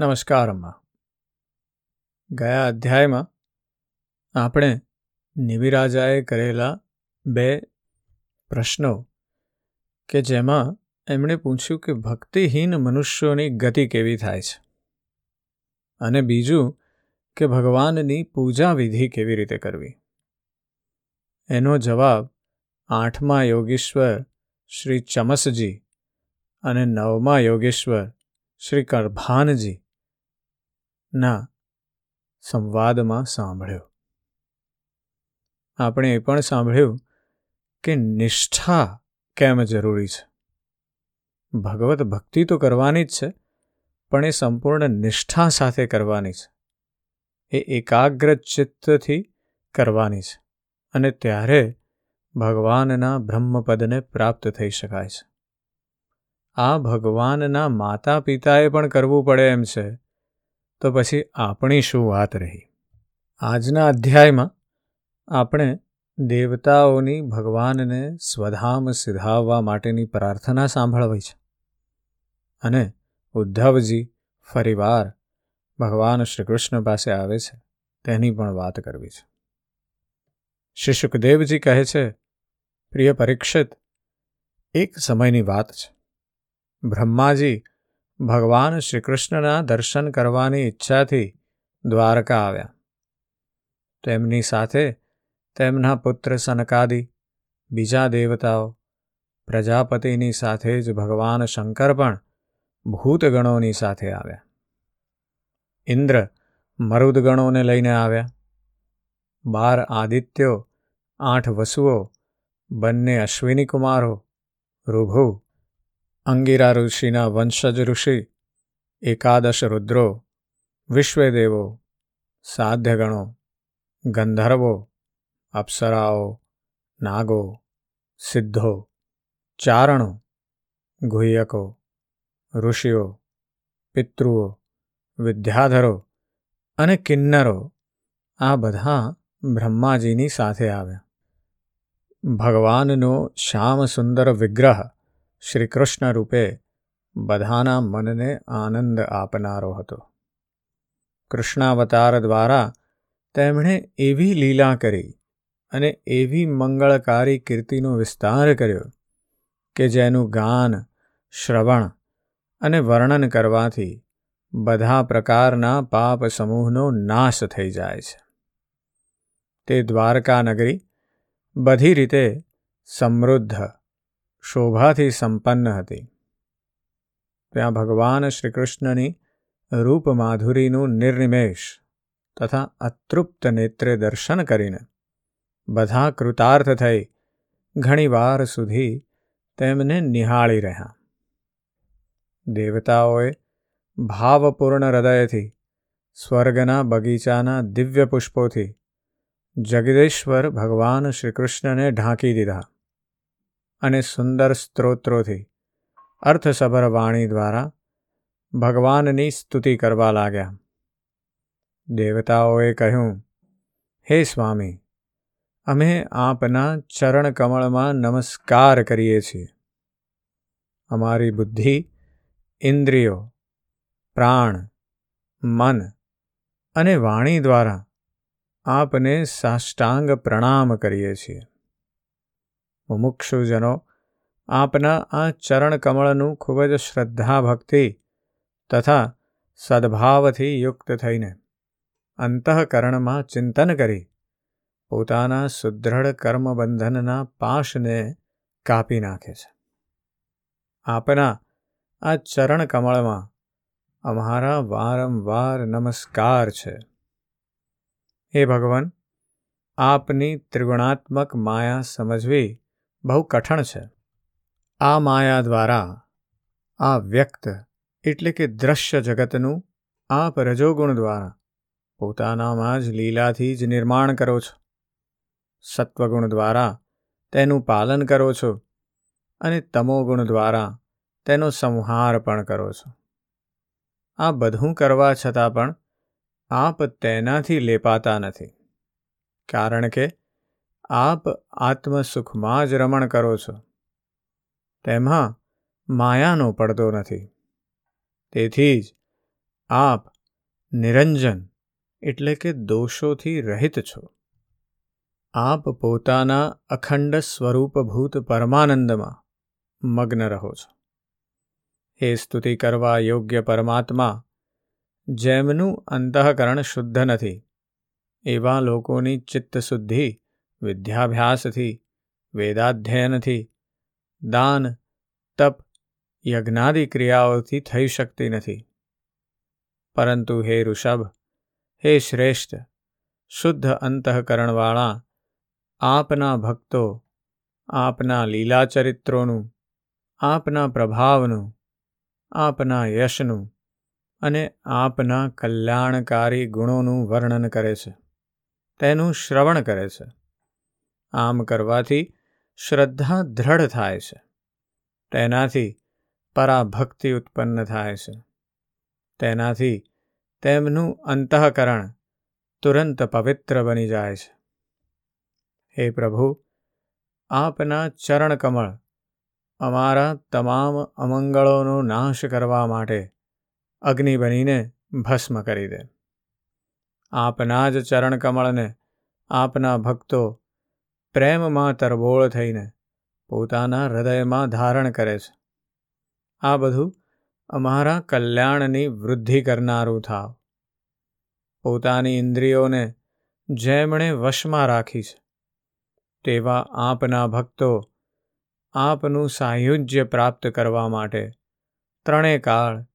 નમસ્કાર, અમ્મા. ગયા અધ્યાયમાં આપણે નિવિરાજાએ કરેલા બે પ્રશ્નો કે જેમાં એમણે પૂછ્યું કે ભક્તિહીન મનુષ્યોની ગતિ કેવી થાય છે અને બીજું કે ભગવાનની પૂજા વિધિ કેવી રીતે કરવી? એનો જવાબ આઠમા યોગેશ્વર શ્રી ચમસજી અને નવમા યોગેશ્વર શ્રી કરભાનજી ના, સંવાદમાં સાંભળ્યો. આપણે એ પણ સાંભળ્યું કે નિષ્ઠા કેમ જરૂરી છે? ભગવત ભક્તિ તો કરવાની જ છે, પણ એ સંપૂર્ણ નિષ્ઠા સાથે કરવાની છે. એ એકાગ્ર ચિત્તથી કરવાની છે અને ત્યારે ભગવાનના બ્રહ્મપદને પ્રાપ્ત થઈ શકાય છે. આ ભગવાનના માતા પિતાએ પણ કરવું પડે એમ છે તો પછી આપણી શું વાત રહી? આજના અધ્યાયમાં આપણે દેવતાઓની ભગવાનને સ્વધામ સિધાવવા માટેની પ્રાર્થના સાંભળવી છે. અને ઉદ્ધવજી ફરીવાર ભગવાન શ્રી કૃષ્ણ પાસે આવે છે, તેની પણ વાત કરવી છે. શ્રી સુખદેવજી કહે છે, પ્રિય પરીક્ષિત, એક સમયની વાત છે. બ્રહ્માજી ભગવાન શ્રીકૃષ્ણના દર્શન કરવાની ઈચ્છાથી દ્વારકા આવ્યા. તેમની સાથે તેમના પુત્ર સનકાદી, બીજા દેવતાઓ, પ્રજાપતિની સાથે જ ભગવાન શંકર પણ ભૂતગણોની સાથે આવ્યા. ઇન્દ્ર મરુદગણોને લઈને આવ્યા. બાર આદિત્યો, આઠ વસુઓ, બંને અશ્વિની કુમારો અંગિરા ઋષિના વંશજ ઋષિ, એકાદશ રુદ્રો, વિશ્વદેવો, સાધ્યગણો, ગંધર્વો, અપ્સરાઓ, નાગો, સિદ્ધો, ચારણો, ગુહ્યકો, ઋષિઓ, પિતૃઓ, વિદ્યાધરો અને કિન્નરો આ બધા બ્રહ્માજીની સાથે આવ્યા. ભગવાનનો શ્યામ સુંદર વિગ્રહ શ્રી કૃષ્ણ રૂપે બધાના મનને આનંદ આપનારો હતો. કૃષ્ણાવતાર દ્વારા તેમણે એવી લીલા કરી અને એવી મંગળકારી કીર્તિનો વિસ્તાર કર્યો કે જેનું ગાન, શ્રવણ અને વર્ણન કરવાથી બધા પ્રકારના પાપ સમૂહનો નાશ થઈ જાય છે. તે દ્વારકા નગરી બધી રીતે સમૃદ્ધ શોભાથી સંપન્ન હતી. ત્યાં ભગવાન શ્રીકૃષ્ણની રૂપમાધુરીનું રૂપ નિર્નિમેષ તથા અતૃપ્ત નેત્રે દર્શન કરીને બધા કૃતાર્થ થઈ ઘણીવાર સુધી તેમને નિહાળી રહ્યા. દેવતાઓએ ભાવપૂર્ણ હૃદયથી સ્વર્ગના બગીચાના દિવ્ય પુષ્પોથી જગદેશ્વર ભગવાન શ્રીકૃષ્ણને ઢાંકી દીધા. અને સુંદર સ્ત્રોત્રોથી. અર્થસભર વાણી દ્વારા ભગવાનની સ્તુતિ કરવા લાગ્યા. દેવતાઓએ કહ્યું, હે સ્વામી, અમે આપના ચરણ કમળમાં નમસ્કાર કરીએ છીએ. અમારી બુદ્ધિ, ઇન્દ્રિયો, પ્રાણ, મન અને વાણી દ્વારા આપને સાષ્ટાંગ પ્રણામ કરીએ છીએ. મુમુક્ષુજનો આપના આ ચરણ કમળનું ખૂબ જ શ્રદ્ધા ભક્તિ તથા સદભાવથી યુક્ત થઈને અંતઃકરણમાં ચિંતન કરી પોતાના સુદૃઢ કર્મબંધનના પાશને કાપી નાખે છે. આપના આ ચરણ કમળમાં અમારા વારંવાર નમસ્કાર છે. હે ભગવાન, આપની ત્રિગુણાત્મક માયા સમજવી બહુ કઠણ છે. આ માયા દ્વારા, આ વ્યક્ત એટલે કે દ્રશ્ય જગતનું આપ રજોગુણ દ્વારા પોતાનામાં જ લીલાથી જ નિર્માણ કરો છો. સત્વગુણ દ્વારા તેનું પાલન કરો છો અને તમોગુણ દ્વારા તેનો સંહાર પણ કરો છો. આ બધું કરવા છતાં પણ આપ તેનાથી લેપાતા નથી. કારણ કે આપ આત્મસુખમાં જ રમણ કરો છો. તેમાં માયાનો પડતો નથી. તેથી જ આપ નિરંજન એટલે કે દોષોથી રહિત છો. આપ પોતાના અખંડ સ્વરૂપભૂત પરમાનંદમાં મગ્ન રહો છો. એ સ્તુતિ કરવા યોગ્ય પરમાત્મા, જેમનું અંતઃકરણ શુદ્ધ નથી, એવા લોકોની ચિત્તશુદ્ધિ વિદ્યાભ્યાસથી વેદાધ્યયનથી દાન તપ યજ્ઞાદિ ક્રિયાઓથી થઈ શકતી નથી પરંતુ હે ઋષભ હે શ્રેષ્ઠ શુદ્ધ અંતઃકરણવાળા આપના ભક્તો આપના લીલા ચરિત્રોનું આપના પ્રભાવનું આપના યશનું અને આપના કલ્યાણકારી ગુણોનું વર્ણન કરે છે તેનું શ્રવણ કરે છે આમ કરવાથી શ્રદ્ધા દ્રઢ થાય છે. તેનાથી પરાભક્તિ ઉત્પન્ન થાય છે. તેનાથી તેમનું અંતઃકરણ તુરંત પવિત્ર બની જાય છે. હે પ્રભુ, આપના ચરણકમળ અમારા તમામ અમંગળોનો નાશ કરવા માટે અગ્નિ બનીને ભસ્મ કરી દે. આપના જ ચરણકમળને આપના ભક્તો પ્રેમમાં તરબોળ થઈને પોતાના હૃદયમાં ધારણ કરે છે. આ બધું અમારા કલ્યાણની વૃદ્ધિ કરનારું થાવ. પોતાની ઇન્દ્રિયોને જેમણે વશમાં રાખી છે, તેવા આપના ભક્તો આપનું સાયુજ્ય પ્રાપ્ત કરવા માટે ત્રણેય કાળ,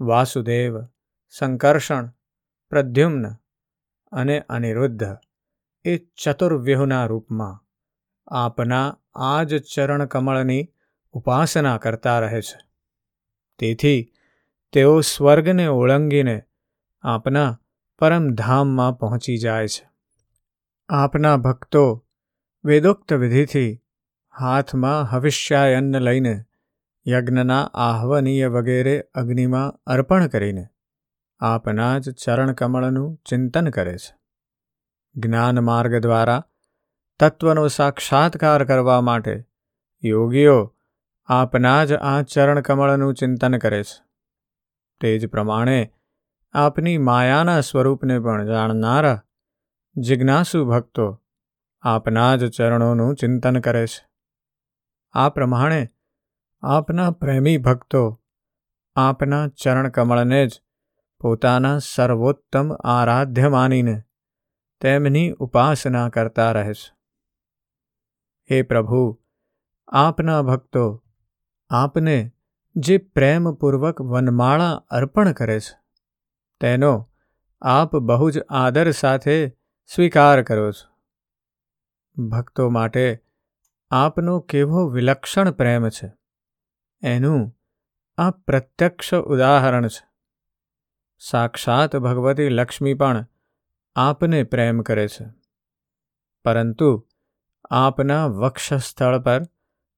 વાસુદેવ, સંકર્ષણ, પ્રદ્યુમ્ન અને અનિરુદ્ધ એ ચતુર્વ્યૂહના રૂપમાં આપના આ જ ચરણ કમળની ઉપાસના કરતા રહે છે. તેથી તેઓ સ્વર્ગને ઓળંગીને આપના પરમધામમાં પહોંચી જાય છે. આપના ભક્તો વેદોક્ત વિધિથી હાથમાં હવિષ્યાયન્ન લઈને યજ્ઞના આહ્વનીય વગેરે અગ્નિમાં અર્પણ કરીને આપના જ ચરણકમળનું ચિંતન કરે છે. જ્ઞાન માર્ગ દ્વારા તત્વનો સાક્ષાત્કાર કરવા માટે યોગીઓ આપના જ આ ચરણકમળનું ચિંતન કરે છે. તે જ પ્રમાણે આપની માયાના સ્વરૂપને પણ જાણનારા જિજ્ઞાસુ ભક્તો આપના જ ચરણોનું ચિંતન કરે છે. આ પ્રમાણે આપના પ્રેમી ભક્તો આપના ચરણકમળને જ પોતાના સર્વોત્તમ આરાધ્ય માનીને તેમની ઉપાસના કરતા રહેશ. હે પ્રભુ, આપના ભક્તો, આપને જે પ્રેમપૂર્વક વનમાળા અર્પણ કરે છે તેનો આપ બહુ જ આદર સાથે સ્વીકાર કરો છો. ભક્તો માટે આપનો કેવો વિલક્ષણ પ્રેમ છે. એનું આ પ્રત્યક્ષ ઉદાહરણ છે. સાક્ષાત ભગવતી લક્ષ્મી પણ આપને પ્રેમ કરે છે. પરંતુ આપના વક્ષસ્થળ પર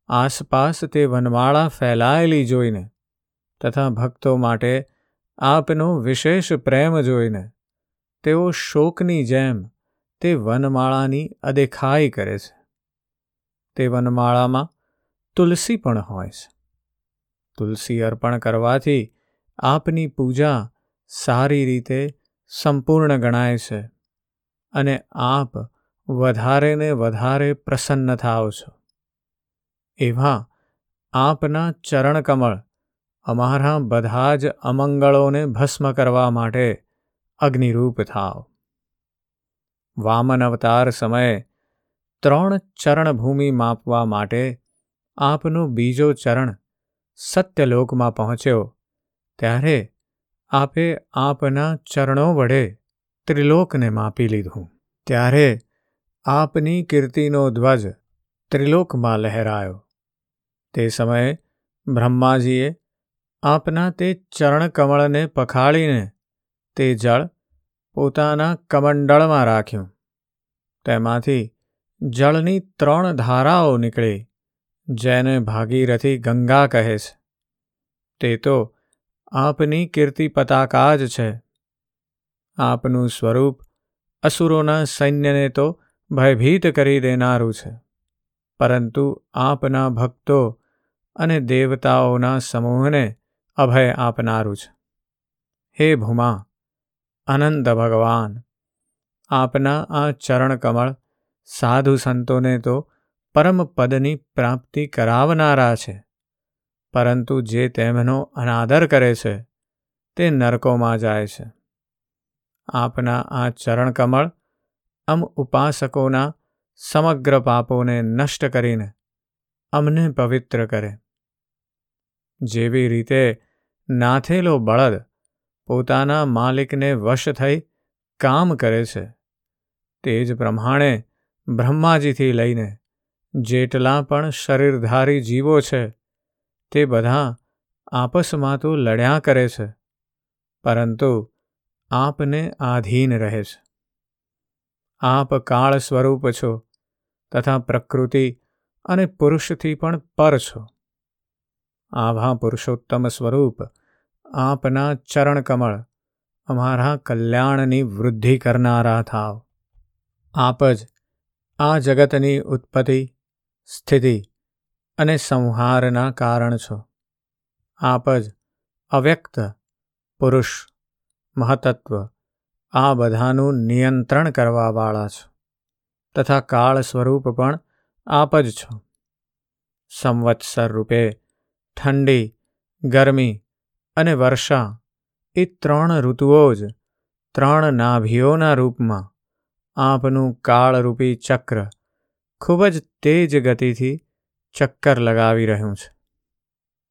આસપાસ તે વનમાળા ફેલાયેલી જોઈને તથા ભક્તો માટે આપનો વિશેષ પ્રેમ જોઈને તેઓ શોકની જેમ તે વનમાળાની અદેખાઈ કરે છે. તે વનમાળામાં તુલસી પણ હોય છે. તુલસી અર્પણ કરવાથી આપની પૂજા સારી રીતે સંપૂર્ણ ગણાય છે. અને આપ વધારે ને વધારે પ્રસન્ન થાઓ છો. એવા આપના ચરણકમળ અમારા બધા જ અમંગળોને ભસ્મ કરવા માટે અગ્નિરૂપ થાવ વામન અવતાર સમયે ત્રણ ચરણભૂમિ માપવા માટે આપનો બીજો ચરણ સત્યલોકમાં પહોંચ્યો, ત્યારે આપે આપના ચરણો વડે ત્રિલોકને માપી લીધું. ત્યારે આપની કીર્તિનો ધ્વજ ત્રિલોકમાં લહેરાયો. તે સમયે બ્રહ્માજીએ આપના તે ચરણકમળને પખાળીને તે જળ પોતાના કમંડળમાં રાખ્યું. તેમાંથી જળની ત્રણ ધારાઓ નીકળી, જેને ભાગીરથી ગંગા કહે છે. તે તો આપની કીર્તિ પતાકા જ છે. આપનું સ્વરૂપ અસુરોના સૈન્યને તો ભયભીત કરી દેનારું છે. પરંતુ આપના ભક્તો અને દેવતાઓના સમૂહને અભય આપનારું છે. હે ભૂમા, અનંત ભગવાન, આપના આ ચરણકમળ સાધુ સંતોને તો પરમ પદની પ્રાપ્તિ કરાવનારા છે. પરંતુ જે તેમનો અનાદર કરે છે, તે નરકોમાં જાય છે. આપના આ ચરણકમળ અમ ઉપાસકોના સમગ્ર પાપોને નષ્ટ કરીને અમને પવિત્ર કરે. જેવી રીતે નાથેલો બળદ પોતાના માલિકને વશ થઈ કામ કરે છે, તે જ પ્રમાણે બ્રહ્માજીથી લઈને જેટલા પણ શરીરધારી જીવો છે, તે બધા આપસમાં તો લડ્યા કરે છે. પરંતુ આપને આધીન રહે છે. આપ કાળ સ્વરૂપ છો તથા પ્રકૃતિ અને પુરુષથી પણ પર છો. આભા પુરુષોત્તમ સ્વરૂપ આપના ચરણકમળ અમારા કલ્યાણની વૃદ્ધિ કરનારા થાવ. આપ જ આ જગતની ઉત્પત્તિ, સ્થિતિ અને સંહારના કારણ છો. આપ જ અવ્યક્ત પુરુષ મહતત્વ. આ બધાનું નિયંત્રણ કરવાવાળા છો. તથા કાળ સ્વરૂપ પણ આપ જ છો. સંવત્સર રૂપે ઠંડી, ગરમી અને વર્ષા એ ત્રણ ઋતુઓ જ ત્રણ નાભીઓના રૂપમાં આપનું કાળરૂપી ચક્ર ખૂબ જ તેજ ગતિથી ચક્કર લગાવી રહ્યું છે.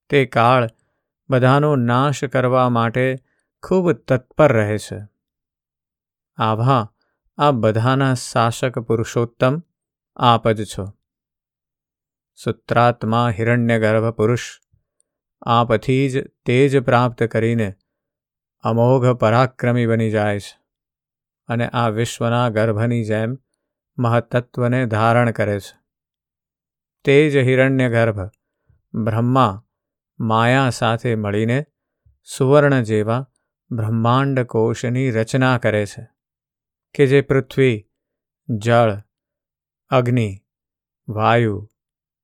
તે કાળ બધાનો નાશ કરવા માટે ખૂબ તત્પર રહે છે. આભા આ બધાના શાસક પુરુષોત્તમ આપ જ છો. સૂત્રાત્મા હિરણ્યગર્ભ પુરુષ, આપથી જ તેજ પ્રાપ્ત કરીને અમોઘ પરાક્રમી બની જાય છે અને આ વિશ્વના ગર્ભની જેમ મહત્ત્વને ધારણ કરે છે. તે જ હિરણ્ય ગર્ભ બ્રહ્મા, માયા સાથે મળીને સુવર્ણ જેવા બ્રહ્માંડ કોષની રચના કરે છે કે જે પૃથ્વી, જળ, અગ્નિ, વાયુ,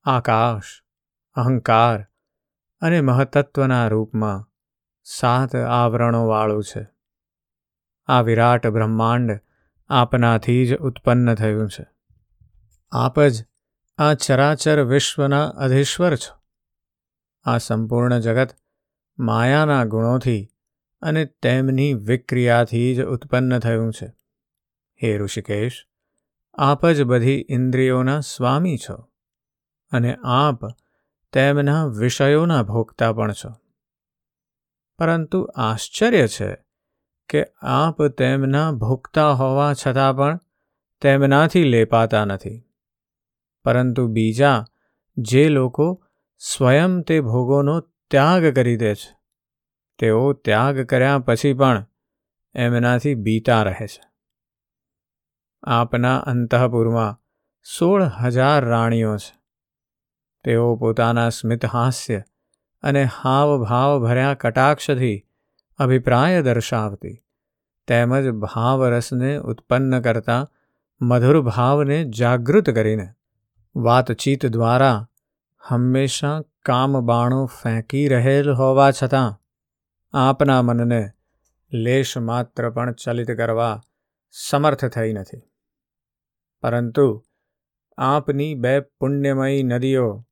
આકાશ, અહંકાર અને મહતત્વના રૂપમાં સાત આવરણોવાળું છે. આ વિરાટ બ્રહ્માંડ આપનાથી જ ઉત્પન્ન થયું છે. આપ જ આ ચરાચર વિશ્વના અધીશ્વર છો. આ સંપૂર્ણ જગત માયાના ગુણોથી અને તેમની વિક્રિયાથી જ ઉત્પન્ન થયું છે. હે ઋષિકેશ, આપ જ બધી ઇન્દ્રિયોના સ્વામી છો અને આપ તેમના વિષયોના ભોગતા પણ છો. પરંતુ આશ્ચર્ય છે કે આપ તેમના ભોગતા હોવા છતાં પણ તેમનાથી લેપાતા નથી. પરંતુ બીજા જે લોકો સ્વયં તે ભોગોનો ત્યાગ કરી દે છે. તેઓ ત્યાગ કર્યા પછી પણ એમનાથી બીતા રહે છે. આપના અંતઃપુરમાં સોળ હજાર રાણીઓ છે. તેઓ પોતાના સ્મિત હાસ્ય અને હાવભાવ ભર્યા કટાક્ષથી અભિપ્રાય દર્શાવતી, તેમજ ભાવરસને ઉત્પન્ન કરતા મધુર ભાવને જાગૃત કરીને વાતચીત દ્વારા હંમેશા કામબાણો ફેંકી રહેલ હોવા છતાં આપના મનને લેશ માત્ર પણ ચલિત કરવા સમર્થ થઈ નથી. પરંતુ આપની બે પુણ્યમયી નદીઓ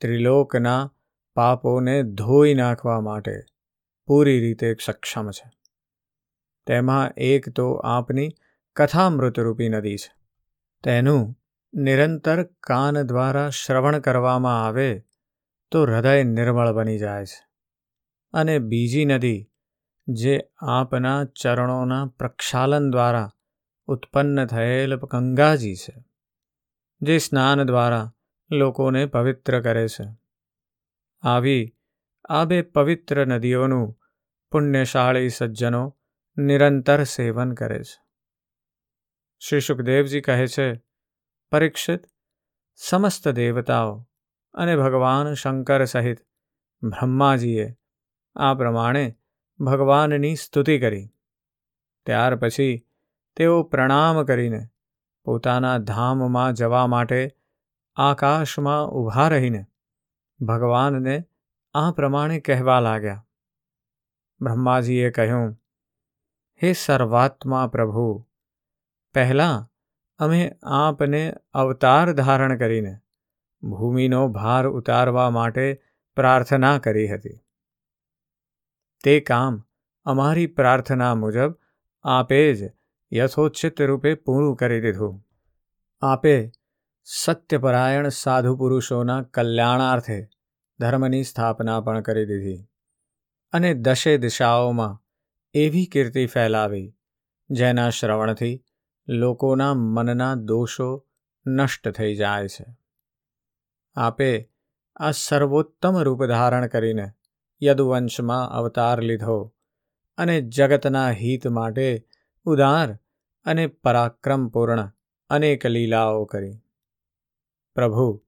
ત્રિલોકના પાપોને ધોઈ નાખવા માટે પૂરી રીતે સક્ષમ છે. તેમાં એક તો આપની કથામૃતરૂપી નદી છે. તેનું નિરંતર કાન દ્વારા શ્રવણ કરવામાં આવે તો હૃદય નિર્મળ બની જાય છે. અને બીજી નદી, જે આપના ચરણોના પ્રક્ષાલન દ્વારા ઉત્પન્ન થયેલ ગંગાજી છે, જે સ્નાન દ્વારા લોકોને પવિત્ર કરે છે. આવી આ બે પવિત્ર નદીઓનું પુણ્યશાળી સજ્જનો નિરંતર સેવન કરે છે. શ્રી સુખદેવજી કહે છે, પરીક્ષિત સમસ્ત દેવતાઓ અને ભગવાન શંકર સહિત બ્રહ્માજીએ આ પ્રમાણે ભગવાનની સ્તુતિ કરી. ત્યાર પછી તેઓ પ્રણામ કરીને પોતાના ધામમાં જવા માટે આકાશમાં ઊભા રહીને ભગવાનને આ પ્રમાણે કહેવા લાગ્યા. બ્રહ્માજીએ કહ્યું, હે સર્વાત્મા પ્રભુ, પહેલાં અમે આપને અવતાર ધારણ કરીને ભૂમિનો ભાર ઉતારવા માટે પ્રાર્થના કરી હતી. તે કામ અમારી પ્રાર્થના મુજબ આપે જ યથોચિત રૂપે પૂરું કરી દીધું. આપે સત્યપરાયણ સાધુ પુરુષોના કલ્યાણાર્થે ધર્મની સ્થાપના પણ કરી દીધી અને દશે દિશાઓમાં એવી કીર્તિ ફેલાવી જેના શ્રવણથી લોકોના મનના દોષો નષ્ટ થઈ જાય છે. આપે આ સર્વોત્તમ રૂપ ધારણ કરીને યદુવંશમાં અવતાર લીધો અને જગતના હિત માટે ઉદાર અને પરાક્રમપૂર્ણ અનેક લીલાઓ કરી. પ્રભુ,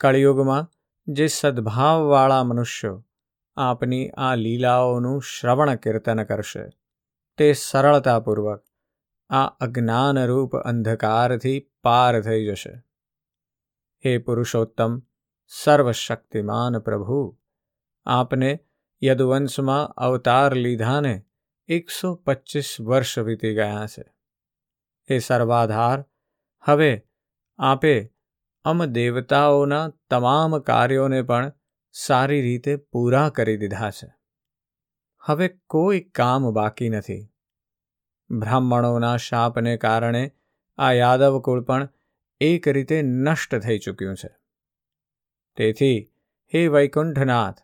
કળિયુગમાં જે સદ્ભાવવાળા મનુષ્યો આપની આ લીલાઓનું શ્રવણ કીર્તન કરશે, તે સરળતાપૂર્વક આ અજ્ઞાનરૂપ અંધકારથી પાર થઈ જશે. હે પુરુષોત્તમ, સર્વશક્તિમાન પ્રભુ આપને યદુવંશમાં અવતાર લીધાને એકસો પચીસ વર્ષ વીતી ગયા છે. એ સર્વાધાર, હવે આપે અમ દેવતાઓના તમામ કાર્યોને પણ સારી રીતે પૂરા કરી દીધા છે. હવે કોઈ કામ બાકી નથી. બ્રાહ્મણોના શાપને કારણે આ યાદવ કુળ પણ એક રીતે નષ્ટ થઈ ચૂક્યું છે. તેથી, હે વૈકુંઠનાથ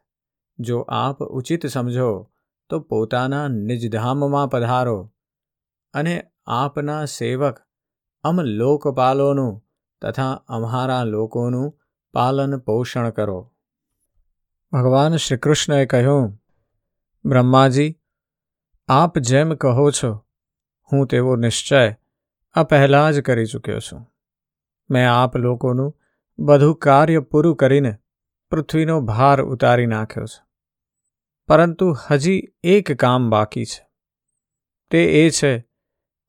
જો આપ ઉચિત સમજો, તો પોતાના નિજધામમાં પધારો. અને આપના સેવક અમ લોકપાલોનું તથા અમારા લોકોનું પાલન પોષણ કરો. ભગવાન શ્રીકૃષ્ણએ કહ્યું, બ્રહ્માજી, આપ જેમ કહો છો, હું તેવો નિશ્ચય આ પહેલાં જ કરી ચૂક્યો છું. મેં આપ લોકોનું બધું કાર્ય પૂરું કરીને પૃથ્વીનો ભાર ઉતારી નાખ્યો છે. પરંતુ હજી એક કામ બાકી છે. તે એ છે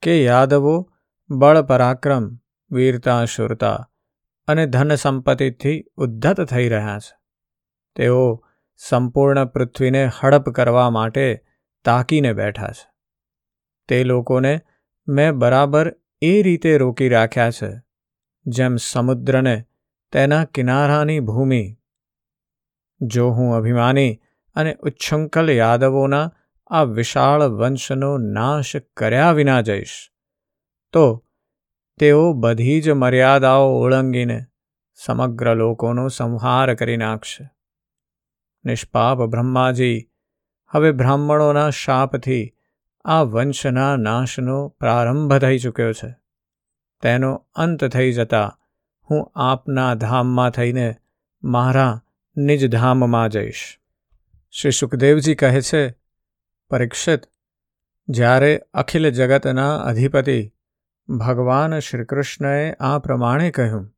કે યાદવો, બળ પરાક્રમ, વીરતા, શુરતા અને ધન સંપત્તિથી ઉદ્ધત થઈ રહ્યા છે. તેઓ સંપૂર્ણ પૃથ્વીને હડપ કરવા માટે તાકીને બેઠા છે. તે લોકોને મેં બરાબર એ રીતે રોકી રાખ્યા છે, જેમ સમુદ્રને તેના કિનારાની ભૂમિ. જો હું અભિમાની અને ઉચ્છંકલ યાદવોના આ વિશાળ વંશનો નાશ કર્યા વિના જઈશ. તો તેઓ બધી જ મર્યાદાઓ ઓળંગીને સમગ્ર લોકોનો સંહાર કરી નાખશે. નિષ્પાપ બ્રહ્માજી, હવે બ્રાહ્મણોના શાપથી આ વંશના નાશનો પ્રારંભ થઈ ચૂક્યો છે. તેનો અંત થઈ જતા હું આપના ધામમાં થઈને મારા નિજ ધામમાં જઈશ. શ્રી સુખદેવજી કહે છે, પરીક્ષિત, જ્યારે અખિલ જગતના અધિપતિ ભગવાન શ્રીકૃષ્ણએ આ પ્રમાણે કહ્યું,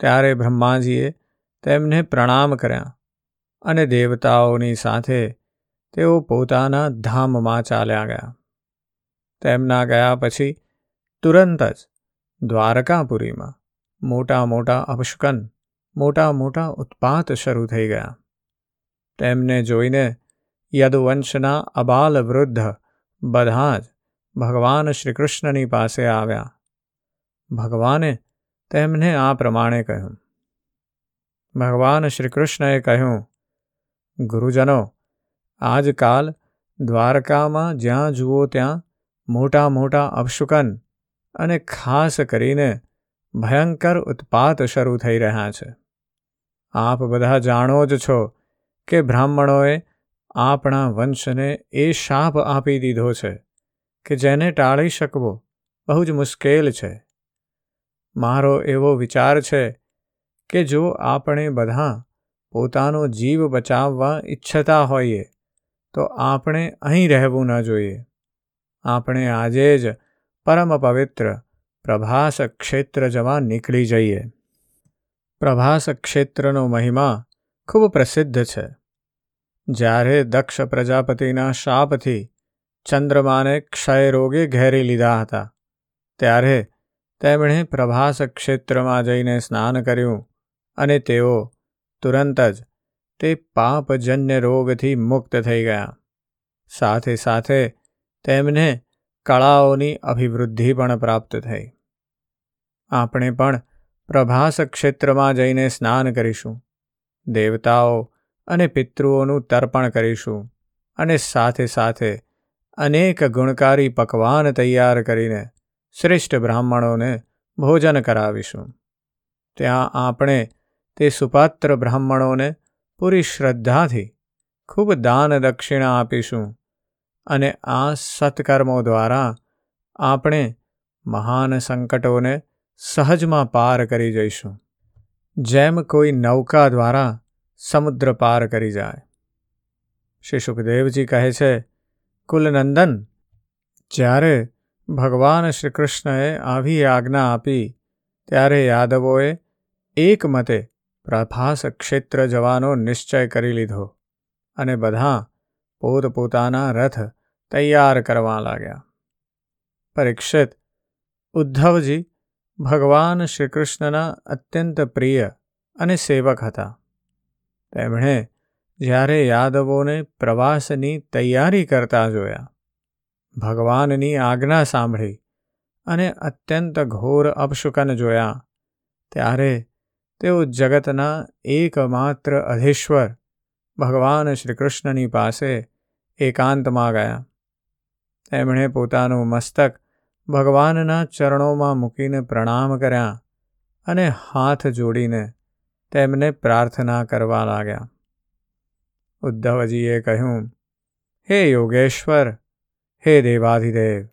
ત્યારે બ્રહ્માજીએ તેમને પ્રણામ કર્યા અને દેવતાઓની સાથે તેઓ પોતાના ધામમાં ચાલ્યા ગયા. તેમના ગયા પછી તુરંત જ દ્વારકાપુરીમાં મોટા મોટા અપશુકન મોટા મોટા ઉત્પાત શરૂ થઈ ગયા. તેમને જોઈને યદુવંશના અબાલ વૃદ્ધ બધા જ ભગવાન શ્રીકૃષ્ણની પાસે આવ્યા. ભગવાને તેમને આ પ્રમાણે કહ્યું. ભગવાન શ્રીકૃષ્ણએ કહ્યું, ગુરુજનો આજકાલ દ્વારકામાં જ્યાં જુઓ ત્યાં મોટા મોટા અપશુકન અને ખાસ કરીને ભયંકર ઉત્પાત શરૂ થઈ રહ્યા છે. આપ બધા જાણો જ છો કે બ્રાહ્મણોએ આપણા વંશને એ શાપ આપી દીધો છે કે જેને ટાળી શકવો બહુ જ મુશ્કેલ છે. મારો એવો વિચાર છે કે જો આપણે બધા પોતાનો જીવ બચાવવા ઈચ્છતા હોઈએ, તો આપણે અહીં રહેવું ન જોઈએ. આપણે આજે જ પરમ પવિત્ર પ્રભાસ ક્ષેત્ર જવા નીકળી જઈએ. પ્રભાસ ક્ષેત્રનો મહિમા ખૂબ પ્રસિદ્ધ છે. જ્યારે દક્ષ પ્રજાપતિના શાપથી ચંદ્રમાને ક્ષય રોગે ઘેરી લીધા હતા, ત્યારે તેમણે પ્રભાસ ક્ષેત્રમાં જઈને સ્નાન કર્યું અને તેઓ તુરંત જ તે પાપજન્ય રોગથી મુક્ત થઈ ગયા. સાથે સાથે તેમને કળાઓની અભિવૃદ્ધિ પણ પ્રાપ્ત થઈ. આપણે પણ પ્રભાસ ક્ષેત્રમાં જઈને સ્નાન કરીશું. દેવતાઓ અને પિતૃઓનું તર્પણ કરીશું અને સાથે સાથે અનેક ગુણકારી પકવાન તૈયાર કરીને શ્રેષ્ઠ બ્રાહ્મણોને ભોજન કરાવીશું. ત્યાં આપણે તે સુપાત્ર બ્રાહ્મણોને પૂરી શ્રદ્ધાથી ખૂબ દાન દક્ષિણા આપીશું અને આ સત્કર્મો દ્વારા આપણે મહાન સંકટોને સહજમાં પાર કરી જઈશું. જેમ કોઈ નૌકા દ્વારા સમુદ્ર પાર કરી જાય. શ્રી સુખદેવજી કહે છે, કુલનંદન, જ્યારે ભગવાન શ્રી કૃષ્ણએ આવી આજ્ઞા આપી, ત્યારે યાદવોએ એકમતે પ્રભાસ ક્ષેત્ર જવાનો નિશ્ચય કરી લીધો અને બધા પોતપોતાના રથ તૈયાર કરવા લાગ્યા. પરીક્ષિત ઉદ્ધવજી ભગવાન શ્રીકૃષ્ણના અત્યંત પ્રિય અને સેવક હતા. તેમણે જ્યારે યાદવોને પ્રવાસની તૈયારી કરતા જોયા, ભગવાનની આજ્ઞા સાંભળી અને અત્યંત ઘોર અપશુકન જોયા, ત્યારે તેઓ જગતના એકમાત્ર અધીશ્વર ભગવાન શ્રીકૃષ્ણની પાસે એકાંતમાં ગયા. તેમણે પોતાનું મસ્તક ભગવાનના ચરણોમાં મૂકીને પ્રણામ કર્યા અને હાથ જોડીને તેમને પ્રાર્થના કરવા લાગ્યા. ઉદ્ધવજીએ કહ્યું, હે યોગેશ્વર, હે દેવાધિદેવ,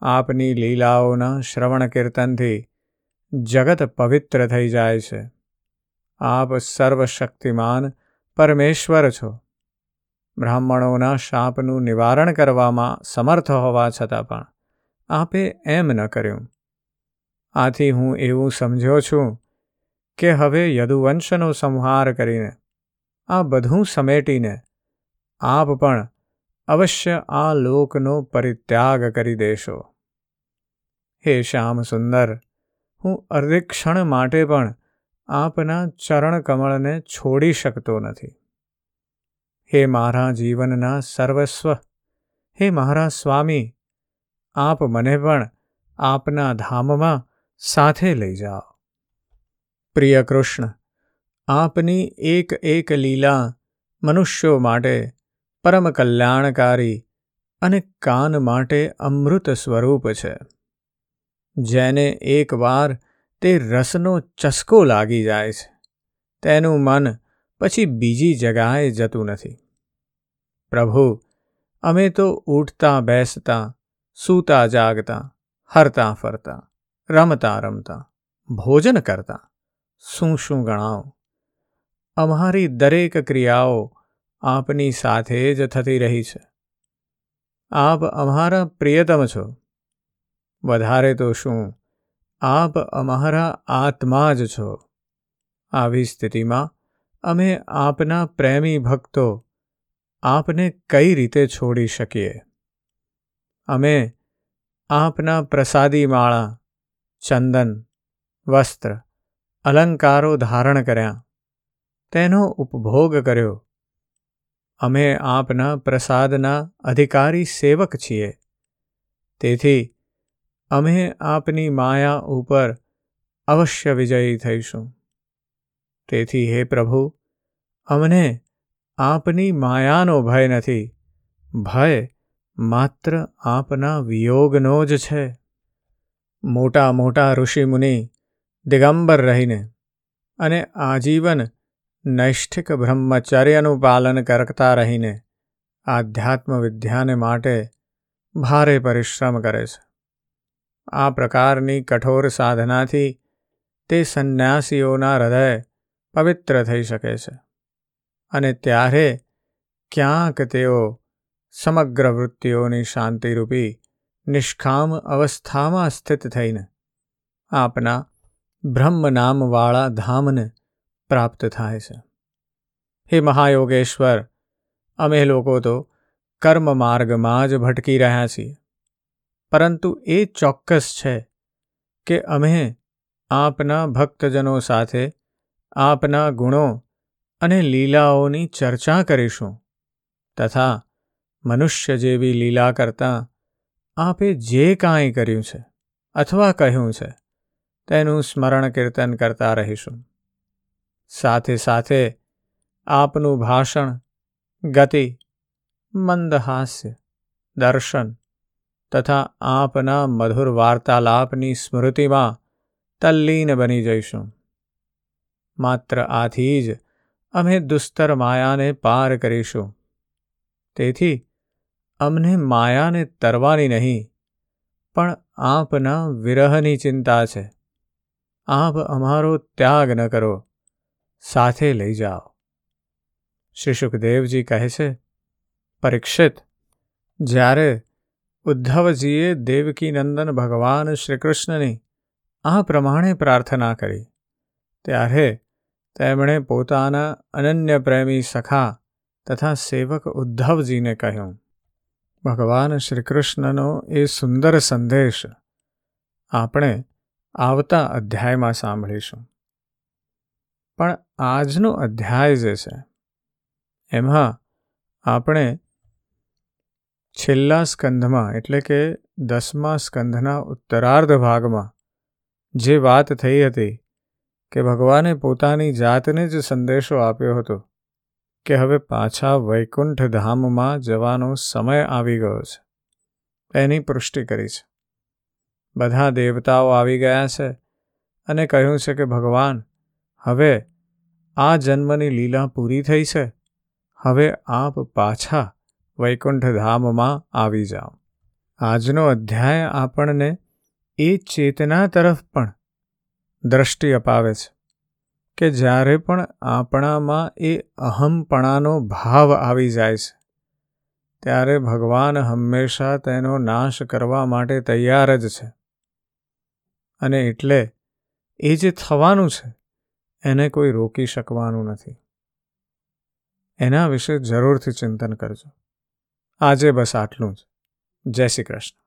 આપની લીલાઓના શ્રવણ કીર્તનથી જગત પવિત્ર થઈ જાય છે. આપ સર્વશક્તિમાન પરમેશ્વર છો. બ્રાહ્મણોના શાપનું નિવારણ કરવામાં સમર્થ હોવા છતાં પણ આપે એમ ન કર્યું. આથી હું એવું સમજ્યો છું કે હવે યદુવંશનો સંહાર કરીને, આ બધું સમેટીને, આપ પણ અવશ્ય આ લોકનો પરિત્યાગ કરી દેશો. હે શ્યામ સુંદર, હું અર્ધિક્ષણ માટે પણ આપના ચરણ કમળને છોડી શકતો નથી. હે મારા જીવનના સર્વસ્વ, હે મારા સ્વામી આપ મને પણ આપના ધામમાં સાથે લઈ જાઓ. પ્રિય કૃષ્ણ, આપની એક એક લીલા મનુષ્યો માટે, પરમ કલ્યાણકારી અને કાન માટે અમૃત સ્વરૂપ છે. જેને એકવાર તે રસનો ચસકો લાગી જાય છે, તેનું મન પછી બીજી જગાએ જતું નથી. પ્રભુ, અમે તો ઉઠતા બેસતા સૂતા જાગતા, હરતા ફરતા, રમતા રમતા, ભોજન કરતા, શું શું ગણાવો? અમારી દરેક ક્રિયાઓ આપની સાથે જ થતી રહી છે. આપ અમારા પ્રિયતમ છો. વધારે તો શું? આપ અમારા આત્મા જ છો. આવી સ્થિતિમાં અમે આપના પ્રેમી ભક્તો આપને કઈ રીતે છોડી શકીએ? અમે આપના પ્રસાદી માળા ચંદન, વસ્ત્ર, અલંકારો ધારણ કર્યા. તેનો ઉપભોગ કર્યો. અમે આપના પ્રસાદના અધિકારી સેવક છીએ. તેથી અમે આપની માયા ઉપર અવશ્ય વિજયી થઈશું. તેથી હે પ્રભુ, અમને આપની માયાનો ભય નથી. ભય માત્ર આપના વિયોગનો જ છે. મોટા મોટા ઋષિમુનિ દિગંબર રહીને અને આજીવન નૈષ્ઠિક બ્રહ્મચર્યનું પાલન કરતા રહીને આધ્યાત્મ વિદ્યાને માટે ભારે પરિશ્રમ કરે છે. આ પ્રકારની કઠોર સાધનાથી તે સંન્યાસીઓના હૃદય પવિત્ર થઈ શકે છે અને ત્યારે ક્યાંક તેઓ સમગ્ર વૃત્તિઓની શાંતિરૂપી, નિષ્કામ અવસ્થામાં સ્થિત થઈને, આપના બ્રહ્મ નામવાળા ધામને પ્રાપ્ત થાય છે. હે મહાયોગેશ્વર, અમે લોકો તો કર્મ માર્ગમાં જ ભટકી રહ્યા છીએ. પરંતુ એ ચોક્કસ છે કે અમે આપના ભક્તજનો સાથે આપના ગુણો અને લીલાઓની ચર્ચા કરીશું તથા મનુષ્ય જેવી લીલા કરતાં આપે જે કાંઈ કર્યું છે અથવા કહ્યું છે, તેનું સ્મરણ કીર્તન કરતા રહીશું. સાથે સાથે આપનું ભાષણ, ગતિ મંદહાસ્ય દર્શન તથા આપના મધુર વાર્તાલાપની સ્મૃતિમાં તલ્લીન બની જઈશું. માત્ર આથી જ અમે દુસ્તર માયાને પાર કરીશું. તેથી અમને માયાને તરવાની નહીં, પણ આપના વિરહની ચિંતા છે. આપ અમારો ત્યાગ ન કરો, સાથે લઈ જાઓ. શ્રી સુખદેવજી કહે છે, પરીક્ષિત, જ્યારે ઉદ્ધવજીએ દેવકીનંદન ભગવાન શ્રીકૃષ્ણની આ પ્રમાણે પ્રાર્થના કરી, ત્યારે તેમણે પોતાના અનન્ય પ્રેમી સખા તથા સેવક ઉદ્ધવજીને કહ્યું. ભગવાન શ્રી કૃષ્ણનો એ સુંદર સંદેશ આપણે આવતા અધ્યાયમાં સાંભળીશું. પણ આજનો અધ્યાય જે છે, એમાં આપણે છેલ્લા સ્કંધમાં, એટલે કે દસમા સ્કંધના ઉત્તરાર્ધ ભાગમાં, જે વાત થઈ હતી કે ભગવાને પોતાની જાતને જ સંદેશો આપ્યો હતો. કે હવે પાછા વૈકુંઠ ધામમાં જવાનો સમય આવી ગયો છે. એની પુષ્ટિ કરી છે. બધા દેવતાઓ આવી ગયા છે અને કહ્યું છે કે, ભગવાન, હવે આ જન્મની લીલા પૂરી થઈ છે. હવે આપ પાછા વૈકુંઠ ધામમાં આવી જાઓ. આજનો અધ્યાય આપણને એ ચેતના તરફ પણ દ્રષ્ટિ અપાવે છે. કે જ્યારે પણ આપણામાં એ અહમપણાનો ભાવ આવી જાય છે, ત્યારે ભગવાન હંમેશા તેનો નાશ કરવા માટે તૈયાર જ છે. અને એટલે એ જે થવાનું છે, એને કોઈ રોકી શકવાનું નથી. એના વિશે જરૂરથી ચિંતન કરજો. આજે બસ આટલું જ. જય શ્રી કૃષ્ણ.